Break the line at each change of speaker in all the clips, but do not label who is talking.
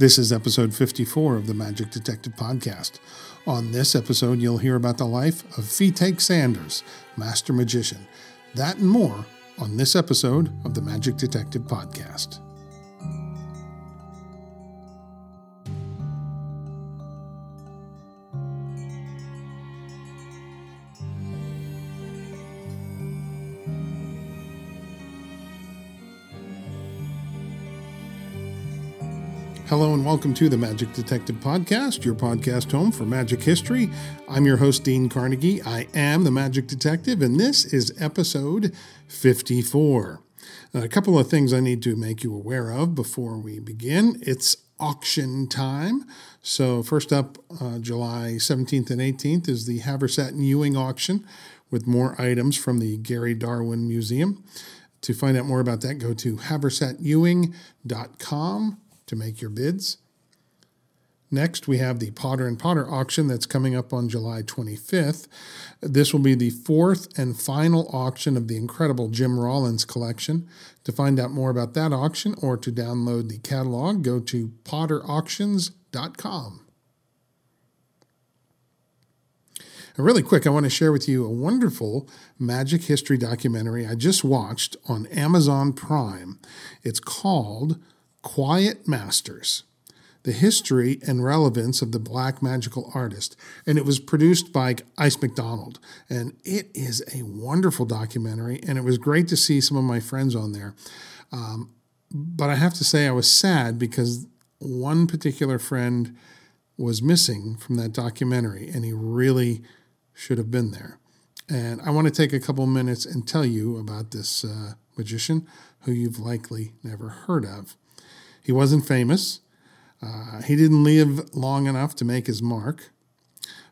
This is episode 54 of the Magic Detective Podcast. On this episode, you'll hear about the life of Fetaque Sanders, Master Magician. That and more on this episode of the Magic Detective Podcast. Hello and welcome to the Magic Detective Podcast, your podcast home for magic history. I'm your host, Dean Carnegie. I am the Magic Detective, and this is episode 54. a couple of things I need to make you aware of before we begin. It's auction time. So, first up, uh, July 17th and 18th is the Haversat and Ewing auction with more items from the Gary Darwin Museum. To find out more about that, go to haversatewing.com to make your bids. Next, we have the Potter and Potter auction that's coming up on July 25th. This will be the fourth and final auction of the incredible Jim Rollins collection. To find out more about that auction or to download the catalog, go to potterauctions.com. And really quick, I want to share with you a wonderful magic history documentary I just watched on Amazon Prime. It's called Quiet Masters The History and Relevance of the Black Magical Artist. And it was produced by Ice McDonald. And it is a wonderful documentary. And it was great to see some of my friends on there. Um, but I have to say, I was sad because one particular friend was missing from that documentary, and he really should have been there. And I want to take a couple minutes and tell you about this uh, magician who you've likely never heard of. He wasn't famous. Uh, he didn't live long enough to make his mark,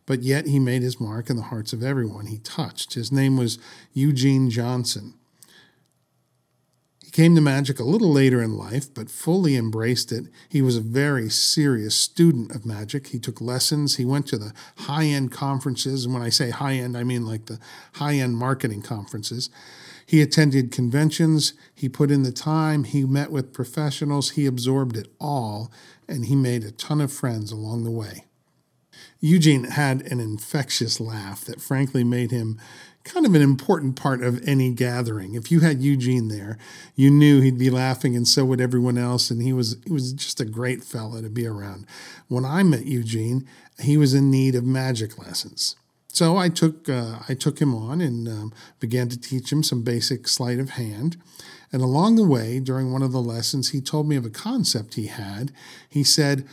but yet he made his mark in the hearts of everyone he touched. His name was Eugene Johnson. He came to magic a little later in life, but fully embraced it. He was a very serious student of magic. He took lessons. He went to the high end conferences. And when I say high end, I mean like the high end marketing conferences. He attended conventions, he put in the time, he met with professionals, he absorbed it all, and he made a ton of friends along the way. Eugene had an infectious laugh that frankly made him kind of an important part of any gathering. If you had Eugene there, you knew he'd be laughing and so would everyone else and he was he was just a great fellow to be around. When I met Eugene, he was in need of magic lessons. So I took uh, I took him on and um, began to teach him some basic sleight of hand. And along the way, during one of the lessons, he told me of a concept he had. He said,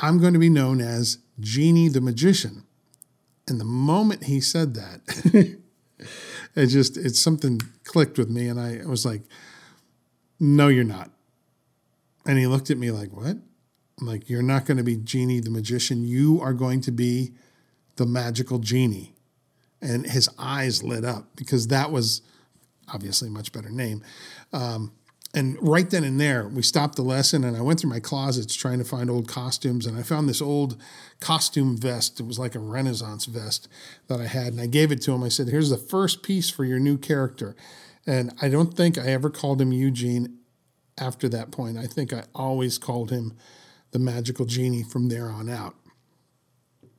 "I'm going to be known as Genie the Magician." And the moment he said that, it just it's something clicked with me, and I was like, "No, you're not." And he looked at me like, "What?" I'm like, "You're not going to be Genie the Magician. You are going to be." the magical genie. And his eyes lit up because that was obviously a much better name. Um, and right then and there, we stopped the lesson, and I went through my closets trying to find old costumes. And I found this old costume vest. It was like a Renaissance vest that I had. And I gave it to him. I said, Here's the first piece for your new character. And I don't think I ever called him Eugene after that point. I think I always called him the magical genie from there on out.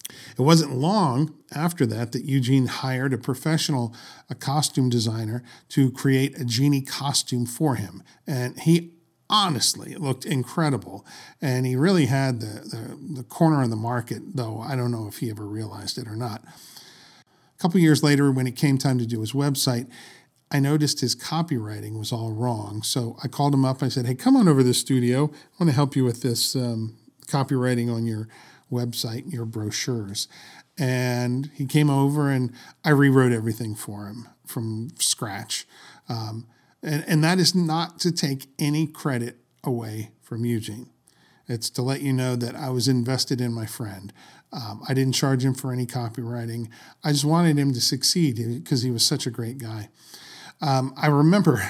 It wasn't long after that that Eugene hired a professional a costume designer to create a genie costume for him. And he honestly looked incredible. And he really had the, the, the corner on the market, though I don't know if he ever realized it or not. A couple years later, when it came time to do his website, I noticed his copywriting was all wrong. So I called him up. I said, Hey, come on over to the studio. I want to help you with this um, copywriting on your website, your brochures. And he came over and I rewrote everything for him from scratch. Um, and, and that is not to take any credit away from Eugene. It's to let you know that I was invested in my friend. Um, I didn't charge him for any copywriting. I just wanted him to succeed because he was such a great guy. Um, I remember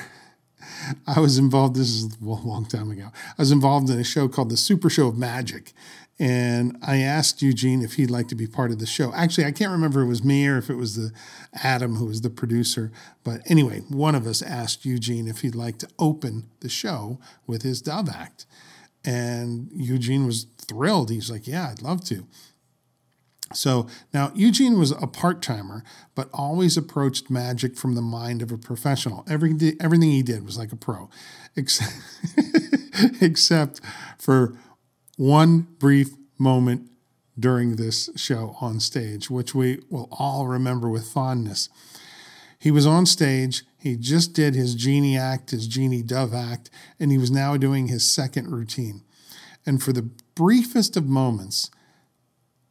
I was involved, this is a long time ago. I was involved in a show called The Super Show of Magic. And I asked Eugene if he'd like to be part of the show. Actually, I can't remember if it was me or if it was the Adam who was the producer. But anyway, one of us asked Eugene if he'd like to open the show with his Dove Act. And Eugene was thrilled. He's like, Yeah, I'd love to. So now Eugene was a part timer, but always approached magic from the mind of a professional. Every, everything he did was like a pro, except, except for one brief moment during this show on stage, which we will all remember with fondness. He was on stage, he just did his genie act, his genie dove act, and he was now doing his second routine. And for the briefest of moments,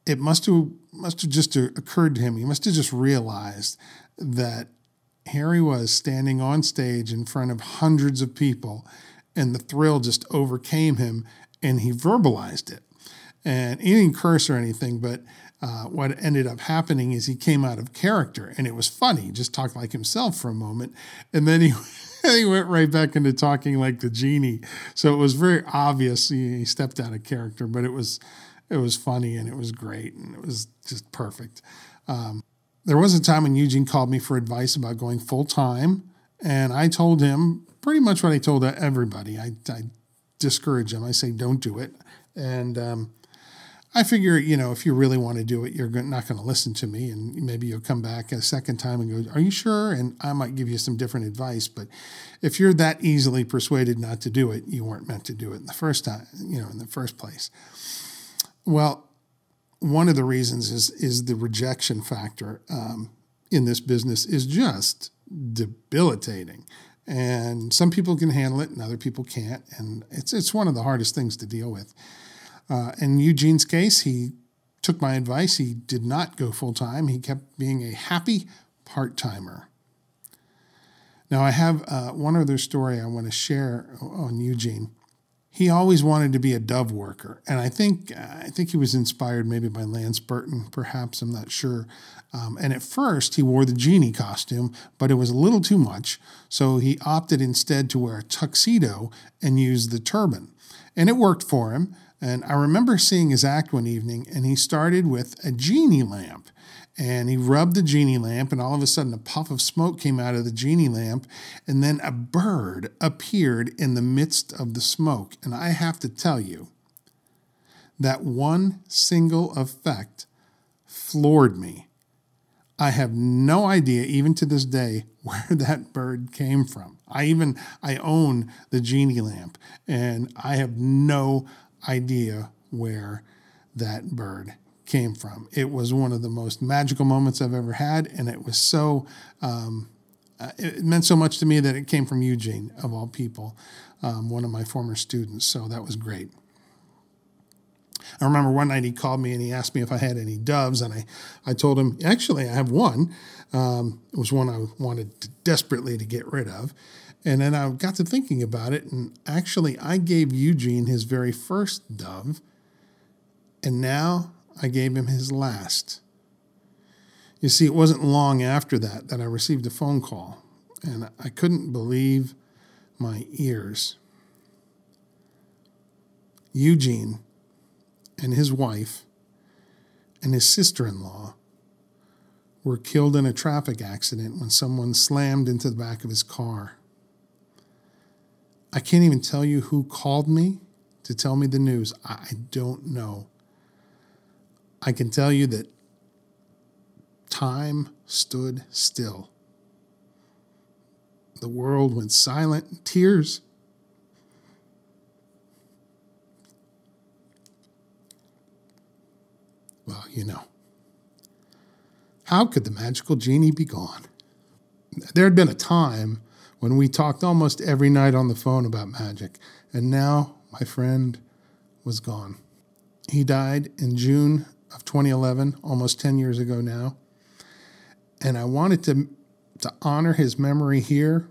it must have must have just occurred to him. He must have just realized that here he was standing on stage in front of hundreds of people, and the thrill just overcame him, and he verbalized it. And he didn't curse or anything, but uh, what ended up happening is he came out of character, and it was funny. He just talked like himself for a moment, and then he. he went right back into talking like the genie. So it was very obvious he stepped out of character, but it was it was funny and it was great and it was just perfect. Um, there was a time when Eugene called me for advice about going full time, and I told him pretty much what I told everybody. I, I discourage them. I say, don't do it. And um, I figure, you know, if you really want to do it, you're not going to listen to me, and maybe you'll come back a second time and go, "Are you sure?" And I might give you some different advice. But if you're that easily persuaded not to do it, you weren't meant to do it in the first time, you know, in the first place. Well, one of the reasons is is the rejection factor um, in this business is just debilitating, and some people can handle it and other people can't, and it's it's one of the hardest things to deal with. Uh, in Eugene's case, he took my advice. He did not go full time. He kept being a happy part timer. Now, I have uh, one other story I want to share on Eugene he always wanted to be a dove worker, and I think I think he was inspired maybe by Lance Burton, perhaps I'm not sure. Um, and at first, he wore the genie costume, but it was a little too much, so he opted instead to wear a tuxedo and use the turban, and it worked for him. And I remember seeing his act one evening, and he started with a genie lamp and he rubbed the genie lamp, and all of a sudden a puff of smoke came out of the genie lamp, and then a bird appeared in the midst of the smoke. And I have to tell you, that one single effect floored me. I have no idea, even to this day, where that bird came from. I even I own the genie lamp, and I have no idea where that bird came from. It was one of the most magical moments I've ever had, and it was so. Um, uh, it meant so much to me that it came from Eugene, of all people, um, one of my former students. So that was great. I remember one night he called me and he asked me if I had any doves, and I, I told him, actually, I have one. Um, it was one I wanted to, desperately to get rid of. And then I got to thinking about it, and actually, I gave Eugene his very first dove, and now I gave him his last. You see, it wasn't long after that that I received a phone call, and I couldn't believe my ears. Eugene and his wife and his sister in law were killed in a traffic accident when someone slammed into the back of his car. I can't even tell you who called me to tell me the news. I don't know. I can tell you that time stood still. The world went silent, tears. Well, you know. How could the magical genie be gone? There had been a time when we talked almost every night on the phone about magic, and now my friend was gone. He died in June of 2011, almost 10 years ago now. And I wanted to, to honor his memory here.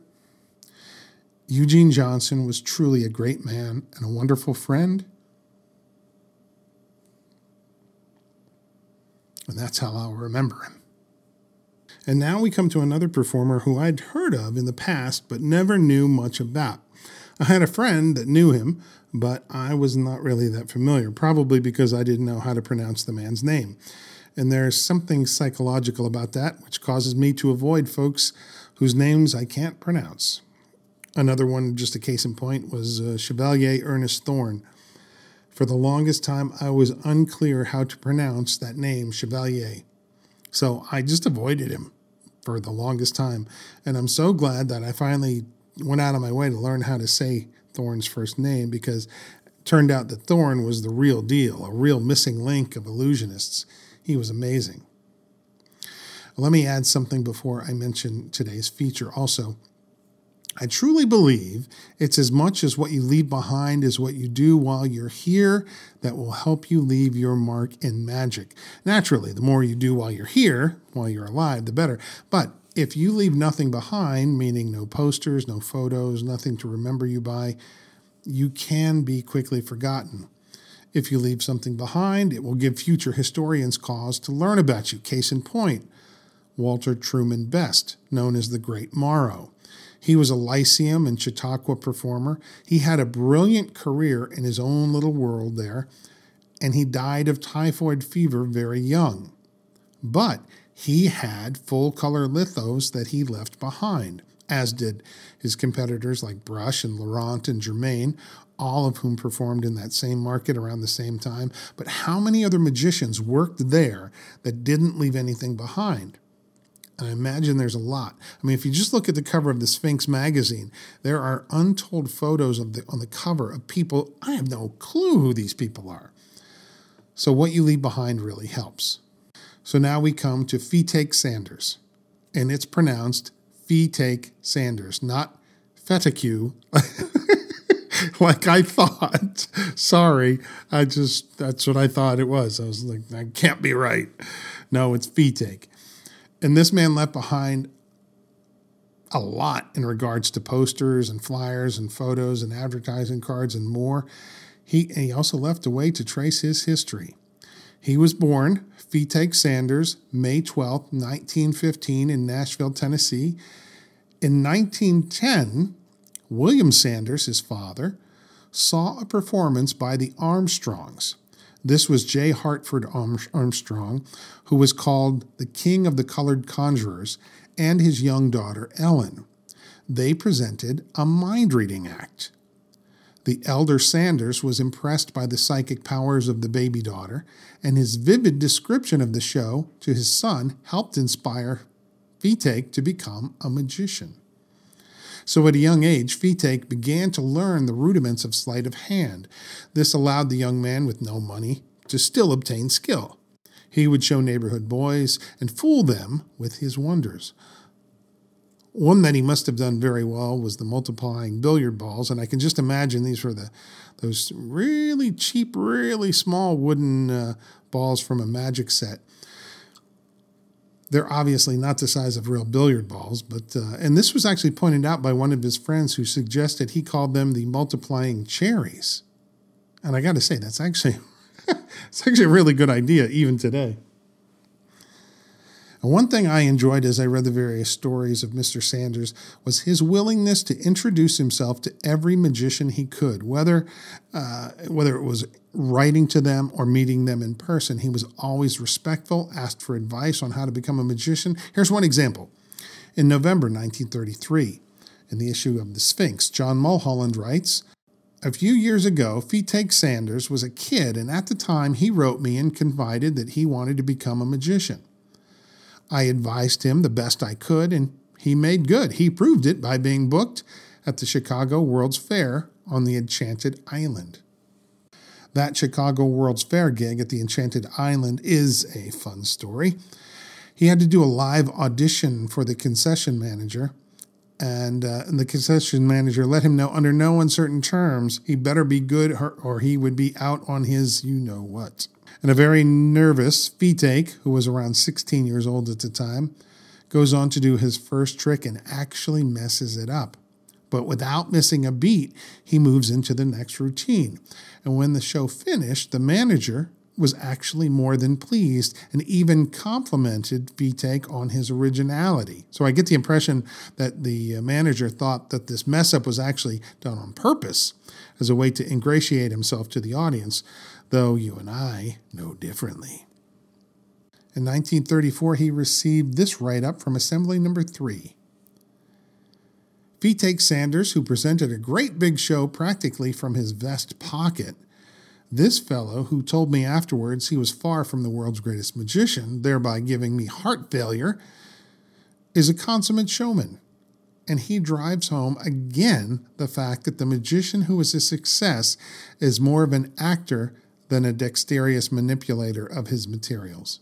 Eugene Johnson was truly a great man and a wonderful friend. And that's how I'll remember him. And now we come to another performer who I'd heard of in the past but never knew much about. I had a friend that knew him, but I was not really that familiar, probably because I didn't know how to pronounce the man's name. And there's something psychological about that, which causes me to avoid folks whose names I can't pronounce. Another one, just a case in point, was uh, Chevalier Ernest Thorne. For the longest time, I was unclear how to pronounce that name, Chevalier. So I just avoided him for the longest time. And I'm so glad that I finally went out of my way to learn how to say Thorne's first name because it turned out that Thorne was the real deal, a real missing link of illusionists. He was amazing. Let me add something before I mention today's feature also. I truly believe it's as much as what you leave behind as what you do while you're here that will help you leave your mark in magic. Naturally, the more you do while you're here, while you're alive, the better. But if you leave nothing behind, meaning no posters, no photos, nothing to remember you by, you can be quickly forgotten. If you leave something behind, it will give future historians cause to learn about you. Case in point, Walter Truman Best, known as the Great Morrow. He was a Lyceum and Chautauqua performer. He had a brilliant career in his own little world there, and he died of typhoid fever very young. But he had full color lithos that he left behind, as did his competitors like Brush and Laurant and Germain, all of whom performed in that same market around the same time. But how many other magicians worked there that didn't leave anything behind? I imagine there's a lot. I mean, if you just look at the cover of the Sphinx magazine, there are untold photos of the, on the cover of people. I have no clue who these people are. So, what you leave behind really helps. So, now we come to Fitake Sanders, and it's pronounced Fitake Sanders, not Fetaque, like I thought. Sorry, I just, that's what I thought it was. I was like, that can't be right. No, it's Fitake. And this man left behind a lot in regards to posters and flyers and photos and advertising cards and more. He, he also left a way to trace his history. He was born Fetaque Sanders, May 12, 1915, in Nashville, Tennessee. In 1910, William Sanders, his father, saw a performance by the Armstrongs. This was J. Hartford Armstrong, who was called the King of the Colored Conjurers, and his young daughter, Ellen. They presented a mind reading act. The elder Sanders was impressed by the psychic powers of the baby daughter, and his vivid description of the show to his son helped inspire Fetaque to become a magician. So at a young age, Fetaque began to learn the rudiments of sleight of hand. This allowed the young man with no money to still obtain skill. He would show neighborhood boys and fool them with his wonders. One that he must have done very well was the multiplying billiard balls, and I can just imagine these were the those really cheap, really small wooden uh, balls from a magic set they're obviously not the size of real billiard balls, but uh, and this was actually pointed out by one of his friends who suggested he called them the multiplying cherries. And I got to say, that's actually it's actually a really good idea even today. And one thing I enjoyed as I read the various stories of Mr. Sanders was his willingness to introduce himself to every magician he could, whether uh, whether it was writing to them or meeting them in person. He was always respectful, asked for advice on how to become a magician. Here's one example. In November 1933, in the issue of the Sphinx, John Mulholland writes, a few years ago, Fetaque Sanders was a kid, and at the time he wrote me and confided that he wanted to become a magician. I advised him the best I could, and he made good. He proved it by being booked at the Chicago World's Fair on the Enchanted Island. That Chicago World's Fair gig at the Enchanted Island is a fun story. He had to do a live audition for the concession manager, and, uh, and the concession manager let him know under no uncertain terms he better be good or, or he would be out on his you know what. And a very nervous Fetaque, who was around 16 years old at the time, goes on to do his first trick and actually messes it up. But without missing a beat, he moves into the next routine. And when the show finished, the manager was actually more than pleased and even complimented Fetaque on his originality. So I get the impression that the uh, manager thought that this mess up was actually done on purpose as a way to ingratiate himself to the audience though you and I know differently. In 1934, he received this write up from Assembly Number 3. Fetaque Sanders, who presented a great big show practically from his vest pocket, This fellow, who told me afterwards he was far from the world's greatest magician, thereby giving me heart failure, is a consummate showman. And he drives home again the fact that the magician who is a success is more of an actor than a dexterous manipulator of his materials.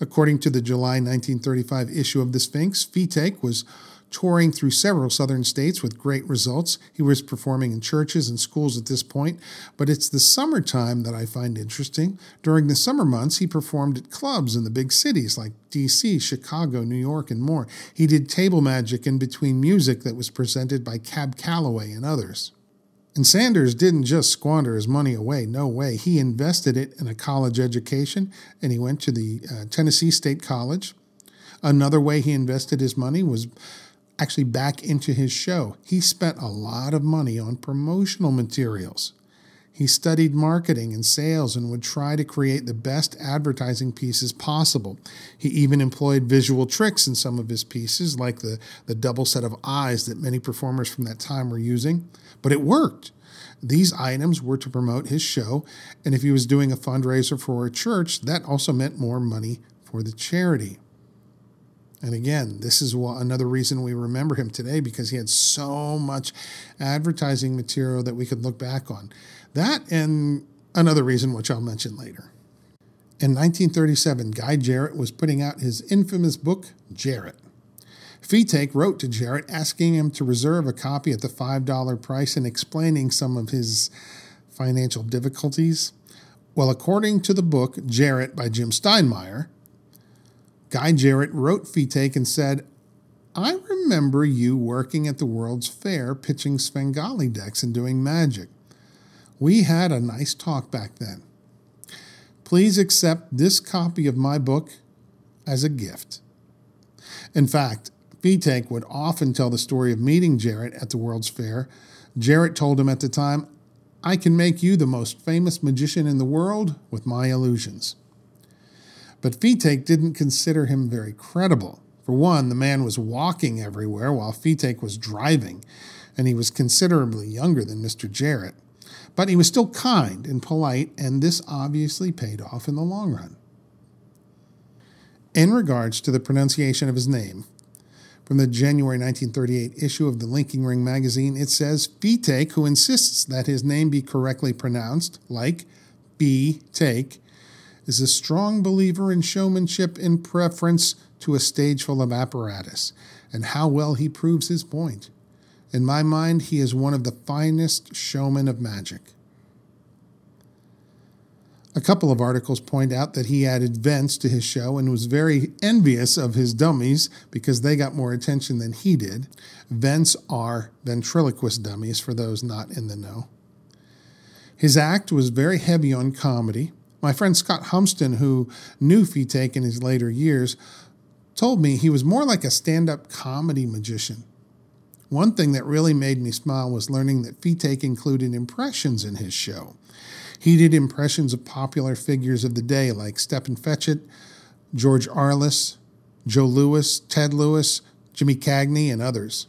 According to the July 1935 issue of the Sphinx, Fetaque was touring through several southern states with great results. He was performing in churches and schools at this point, but it's the summertime that I find interesting. During the summer months, he performed at clubs in the big cities like DC, Chicago, New York, and more. He did table magic in between music that was presented by Cab Calloway and others. And Sanders didn't just squander his money away, no way. He invested it in a college education and he went to the uh, Tennessee State College. Another way he invested his money was actually back into his show. He spent a lot of money on promotional materials. He studied marketing and sales and would try to create the best advertising pieces possible. He even employed visual tricks in some of his pieces, like the, the double set of eyes that many performers from that time were using. But it worked. These items were to promote his show, and if he was doing a fundraiser for a church, that also meant more money for the charity. And again, this is another reason we remember him today because he had so much advertising material that we could look back on. That and another reason, which I'll mention later. In 1937, Guy Jarrett was putting out his infamous book, Jarrett. Fetaque wrote to Jarrett asking him to reserve a copy at the $5 price and explaining some of his financial difficulties. Well, according to the book Jarrett by Jim Steinmeyer, Guy Jarrett wrote Fetaque and said, I remember you working at the World's Fair pitching Svengali decks and doing magic. We had a nice talk back then. Please accept this copy of my book as a gift. In fact, Fetaque would often tell the story of meeting Jarrett at the World's Fair. Jarrett told him at the time, I can make you the most famous magician in the world with my illusions. But Fetaque didn't consider him very credible. For one, the man was walking everywhere while Fetaque was driving, and he was considerably younger than Mr. Jarrett. But he was still kind and polite, and this obviously paid off in the long run. In regards to the pronunciation of his name, from the January 1938 issue of the Linking Ring magazine, it says Fetaque, who insists that his name be correctly pronounced, like B take, is a strong believer in showmanship in preference to a stage full of apparatus, and how well he proves his point. In my mind, he is one of the finest showmen of magic. A couple of articles point out that he added vents to his show and was very envious of his dummies because they got more attention than he did. Vents are ventriloquist dummies for those not in the know. His act was very heavy on comedy, my friend Scott Humston, who knew Fetaque in his later years, told me he was more like a stand up comedy magician. One thing that really made me smile was learning that Fetaque included impressions in his show. He did impressions of popular figures of the day like Stepin Fetchit, George Arliss, Joe Louis, Ted Lewis, Jimmy Cagney, and others.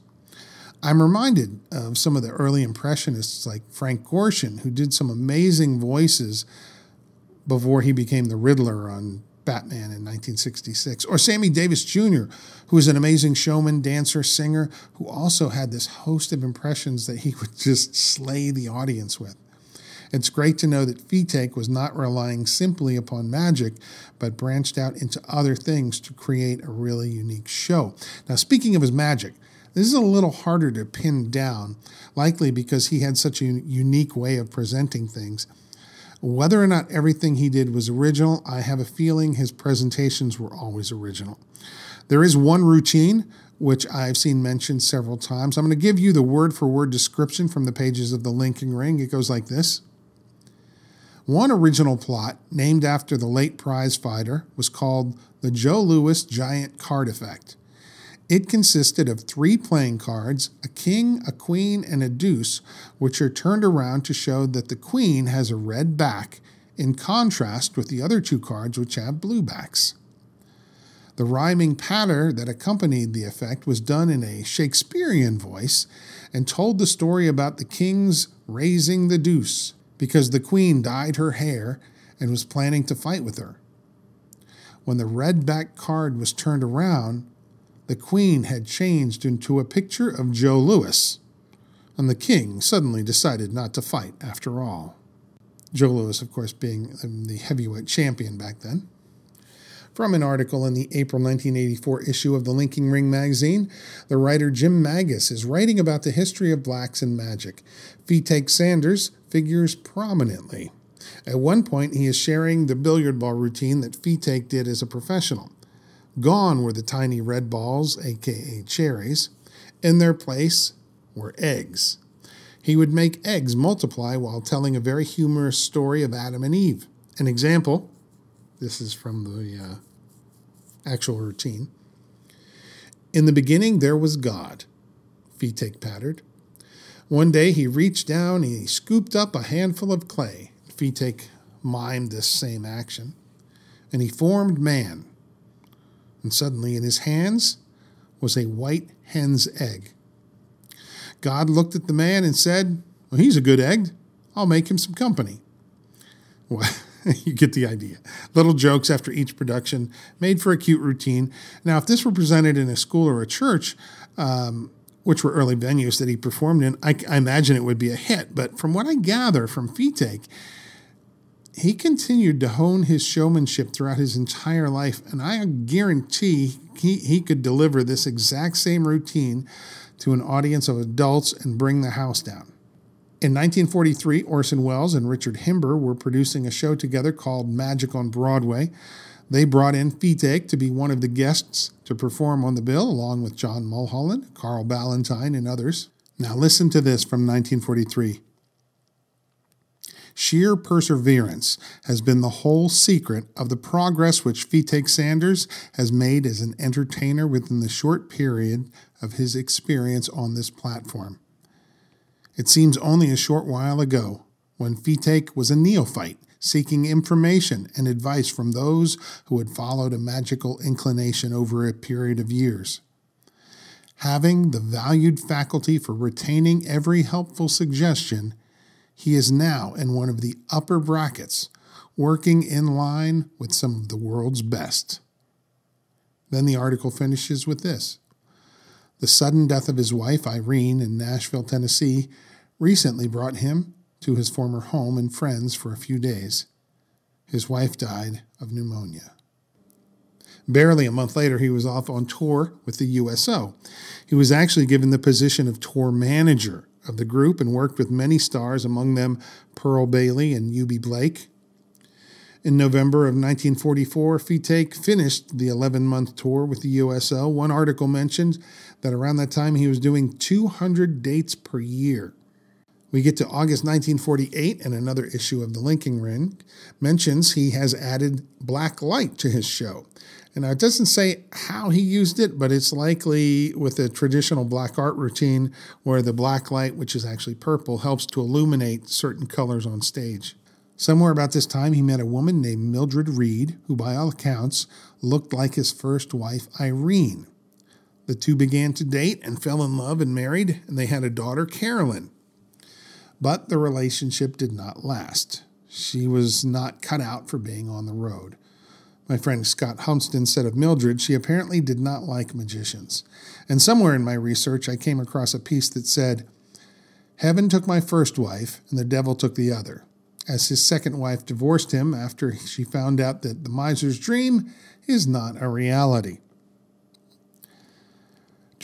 I'm reminded of some of the early impressionists like Frank Gorshin, who did some amazing voices before he became the Riddler on Batman in 1966. Or Sammy Davis Jr., who was an amazing showman, dancer, singer, who also had this host of impressions that he would just slay the audience with. It's great to know that Fetaque was not relying simply upon magic, but branched out into other things to create a really unique show. Now, speaking of his magic, this is a little harder to pin down, likely because he had such a unique way of presenting things. Whether or not everything he did was original, I have a feeling his presentations were always original. There is one routine which I've seen mentioned several times. I'm going to give you the word for word description from the pages of the Linking Ring. It goes like this One original plot, named after the late prize fighter, was called the Joe Louis Giant Card Effect. It consisted of three playing cards, a king, a queen, and a deuce, which are turned around to show that the queen has a red back, in contrast with the other two cards, which have blue backs. The rhyming patter that accompanied the effect was done in a Shakespearean voice, and told the story about the king's raising the deuce because the queen dyed her hair and was planning to fight with her. When the red back card was turned around, the queen had changed into a picture of Joe Louis, and the king suddenly decided not to fight after all. Joe Louis, of course, being um, the heavyweight champion back then. From an article in the April 1984 issue of the Linking Ring magazine, the writer Jim Magus is writing about the history of blacks and magic. Take Sanders figures prominently. At one point, he is sharing the billiard ball routine that Take did as a professional. Gone were the tiny red balls, aka cherries. In their place were eggs. He would make eggs multiply while telling a very humorous story of Adam and Eve. An example this is from the uh, actual routine. In the beginning, there was God, Fetaque pattered. One day he reached down and he scooped up a handful of clay. Fetaque mimed this same action. And he formed man. And suddenly in his hands was a white hen's egg. God looked at the man and said, Well, he's a good egg. I'll make him some company. Well, you get the idea. Little jokes after each production, made for a cute routine. Now, if this were presented in a school or a church, um, which were early venues that he performed in, I, I, imagine it would be a hit. But from what I gather from Fetaque, he continued to hone his showmanship throughout his entire life, and I guarantee he, he could deliver this exact same routine to an audience of adults and bring the house down. In 1943, Orson Welles and Richard Himber were producing a show together called Magic on Broadway. They brought in Fetaque to be one of the guests to perform on the bill, along with John Mulholland, Carl Ballantine, and others. Now, listen to this from 1943. Sheer perseverance has been the whole secret of the progress which Fetaque Sanders has made as an entertainer within the short period of his experience on this platform. It seems only a short while ago when Fetaque was a neophyte seeking information and advice from those who had followed a magical inclination over a period of years. Having the valued faculty for retaining every helpful suggestion, he is now in one of the upper brackets, working in line with some of the world's best. Then the article finishes with this the sudden death of his wife, Irene, in Nashville, Tennessee, recently brought him to his former home and friends for a few days. His wife died of pneumonia. Barely a month later, he was off on tour with the USO. He was actually given the position of tour manager of the group and worked with many stars, among them Pearl Bailey and Eubie Blake. In November of 1944, Fetaque finished the 11 month tour with the USO. One article mentioned that around that time he was doing 200 dates per year. We get to August 1948, and another issue of The Linking Ring mentions he has added black light to his show. And now it doesn't say how he used it, but it's likely with a traditional black art routine where the black light, which is actually purple, helps to illuminate certain colors on stage. Somewhere about this time, he met a woman named Mildred Reed, who, by all accounts, looked like his first wife, Irene. The two began to date and fell in love and married, and they had a daughter, Carolyn. But the relationship did not last. She was not cut out for being on the road. My friend Scott Humston said of Mildred, she apparently did not like magicians. And somewhere in my research, I came across a piece that said, Heaven took my first wife, and the devil took the other as his second wife divorced him after she found out that the miser's dream is not a reality.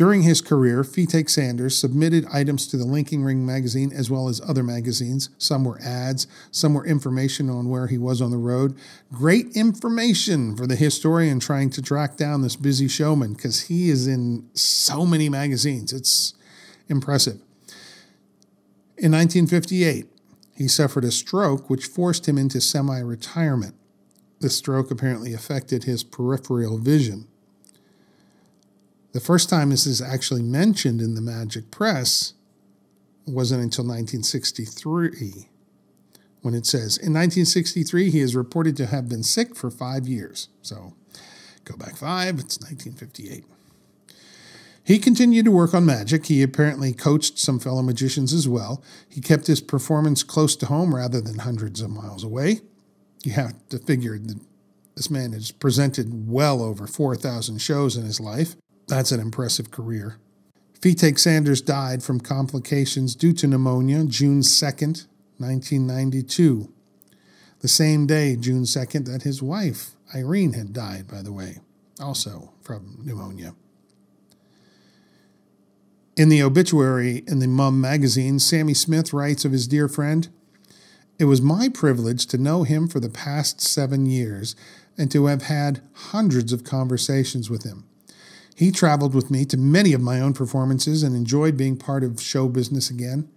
During his career, Fetaque Sanders submitted items to the Linking Ring magazine as well as other magazines. Some were ads, some were information on where he was on the road. Great information for the historian trying to track down this busy showman because he is in so many magazines. It's impressive. In 1958, he suffered a stroke which forced him into semi retirement. The stroke apparently affected his peripheral vision. The first time this is actually mentioned in the Magic Press wasn't until 1963, when it says, In 1963, he is reported to have been sick for five years. So go back five, it's 1958. He continued to work on magic. He apparently coached some fellow magicians as well. He kept his performance close to home rather than hundreds of miles away. You have to figure that this man has presented well over 4,000 shows in his life. That's an impressive career. Fetaque Sanders died from complications due to pneumonia June 2nd, 1992. The same day, June 2nd, that his wife, Irene, had died, by the way, also from pneumonia. In the obituary in the Mum magazine, Sammy Smith writes of his dear friend It was my privilege to know him for the past seven years and to have had hundreds of conversations with him. He traveled with me to many of my own performances and enjoyed being part of show business again.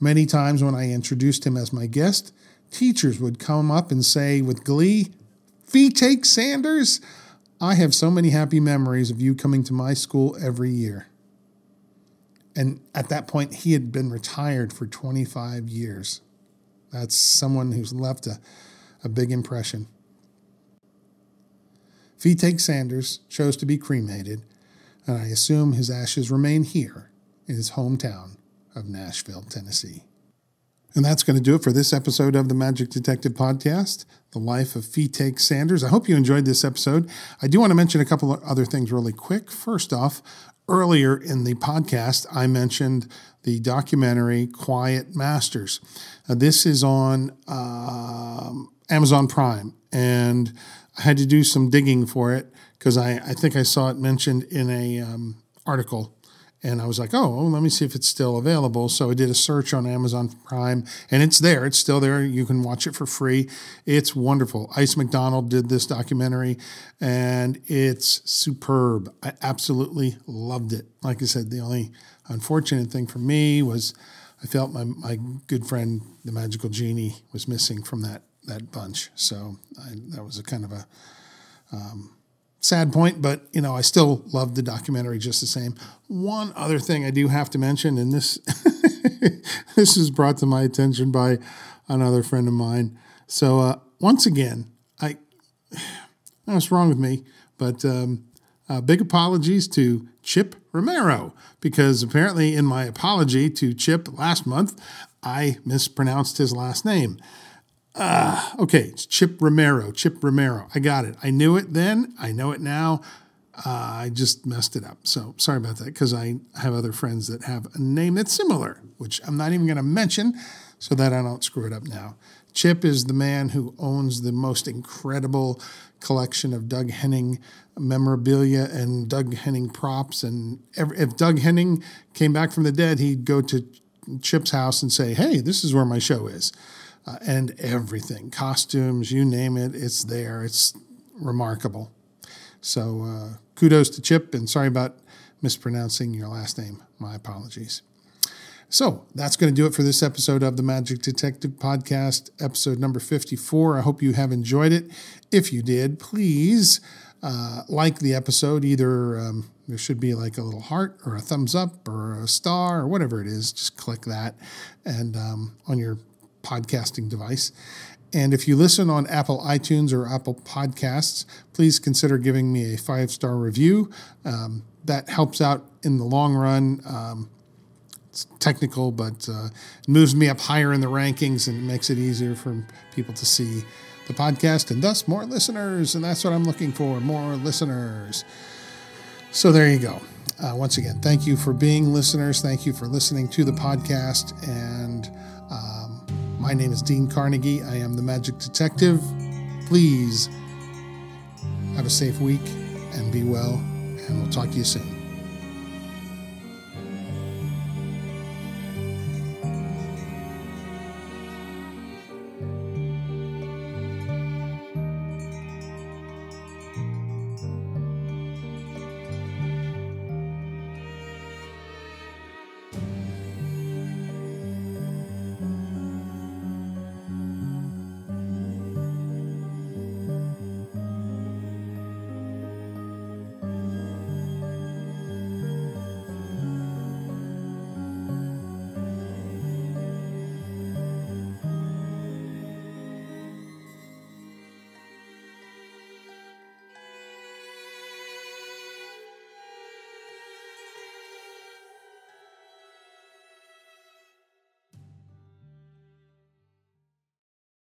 Many times when I introduced him as my guest, teachers would come up and say with glee, Fetaque Sanders, I have so many happy memories of you coming to my school every year. And at that point, he had been retired for 25 years. That's someone who's left a, a big impression. Fetaque Sanders chose to be cremated, and I assume his ashes remain here in his hometown of Nashville, Tennessee. And that's going to do it for this episode of the Magic Detective Podcast, The Life of Fetaque Sanders. I hope you enjoyed this episode. I do want to mention a couple of other things really quick. First off, earlier in the podcast, I mentioned the documentary Quiet Masters. Uh, this is on um, Amazon Prime, and I had to do some digging for it because I, I think I saw it mentioned in a um, article and I was like, oh, well, let me see if it's still available. So I did a search on Amazon Prime and it's there. It's still there. You can watch it for free. It's wonderful. Ice McDonald did this documentary and it's superb. I absolutely loved it. Like I said, the only unfortunate thing for me was I felt my, my good friend, the magical genie, was missing from that, that bunch. So I, that was a kind of a, um, sad point, but you know, I still love the documentary just the same. One other thing I do have to mention, and this this is brought to my attention by another friend of mine. So uh, once again, I what's wrong with me, but um, uh, big apologies to Chip Romero because apparently in my apology to Chip last month, I mispronounced his last name. Uh, okay, it's Chip Romero. Chip Romero. I got it. I knew it then. I know it now. Uh, I just messed it up. So sorry about that because I have other friends that have a name that's similar, which I'm not even going to mention so that I don't screw it up now. Chip is the man who owns the most incredible collection of Doug Henning memorabilia and Doug Henning props. And if Doug Henning came back from the dead, he'd go to Chip's house and say, Hey, this is where my show is uh, and everything costumes, you name it, it's there. It's remarkable. So uh, kudos to Chip, and sorry about mispronouncing your last name. My apologies. So that's going to do it for this episode of the Magic Detective Podcast, episode number 54. I hope you have enjoyed it. If you did, please uh, like the episode. Either um, there should be like a little heart or a thumbs up or a star or whatever it is. Just click that. And um, on your podcasting device. And if you listen on Apple iTunes or Apple Podcasts, please consider giving me a five star review. Um, that helps out in the long run. Um, it's technical, but uh, moves me up higher in the rankings and makes it easier for people to see the podcast and thus more listeners. And that's what I'm looking for more listeners. So there you go. Uh, once again, thank you for being listeners. Thank you for listening to the podcast. And my name is Dean Carnegie. I am the Magic Detective. Please have a safe week and be well, and we'll talk to you soon.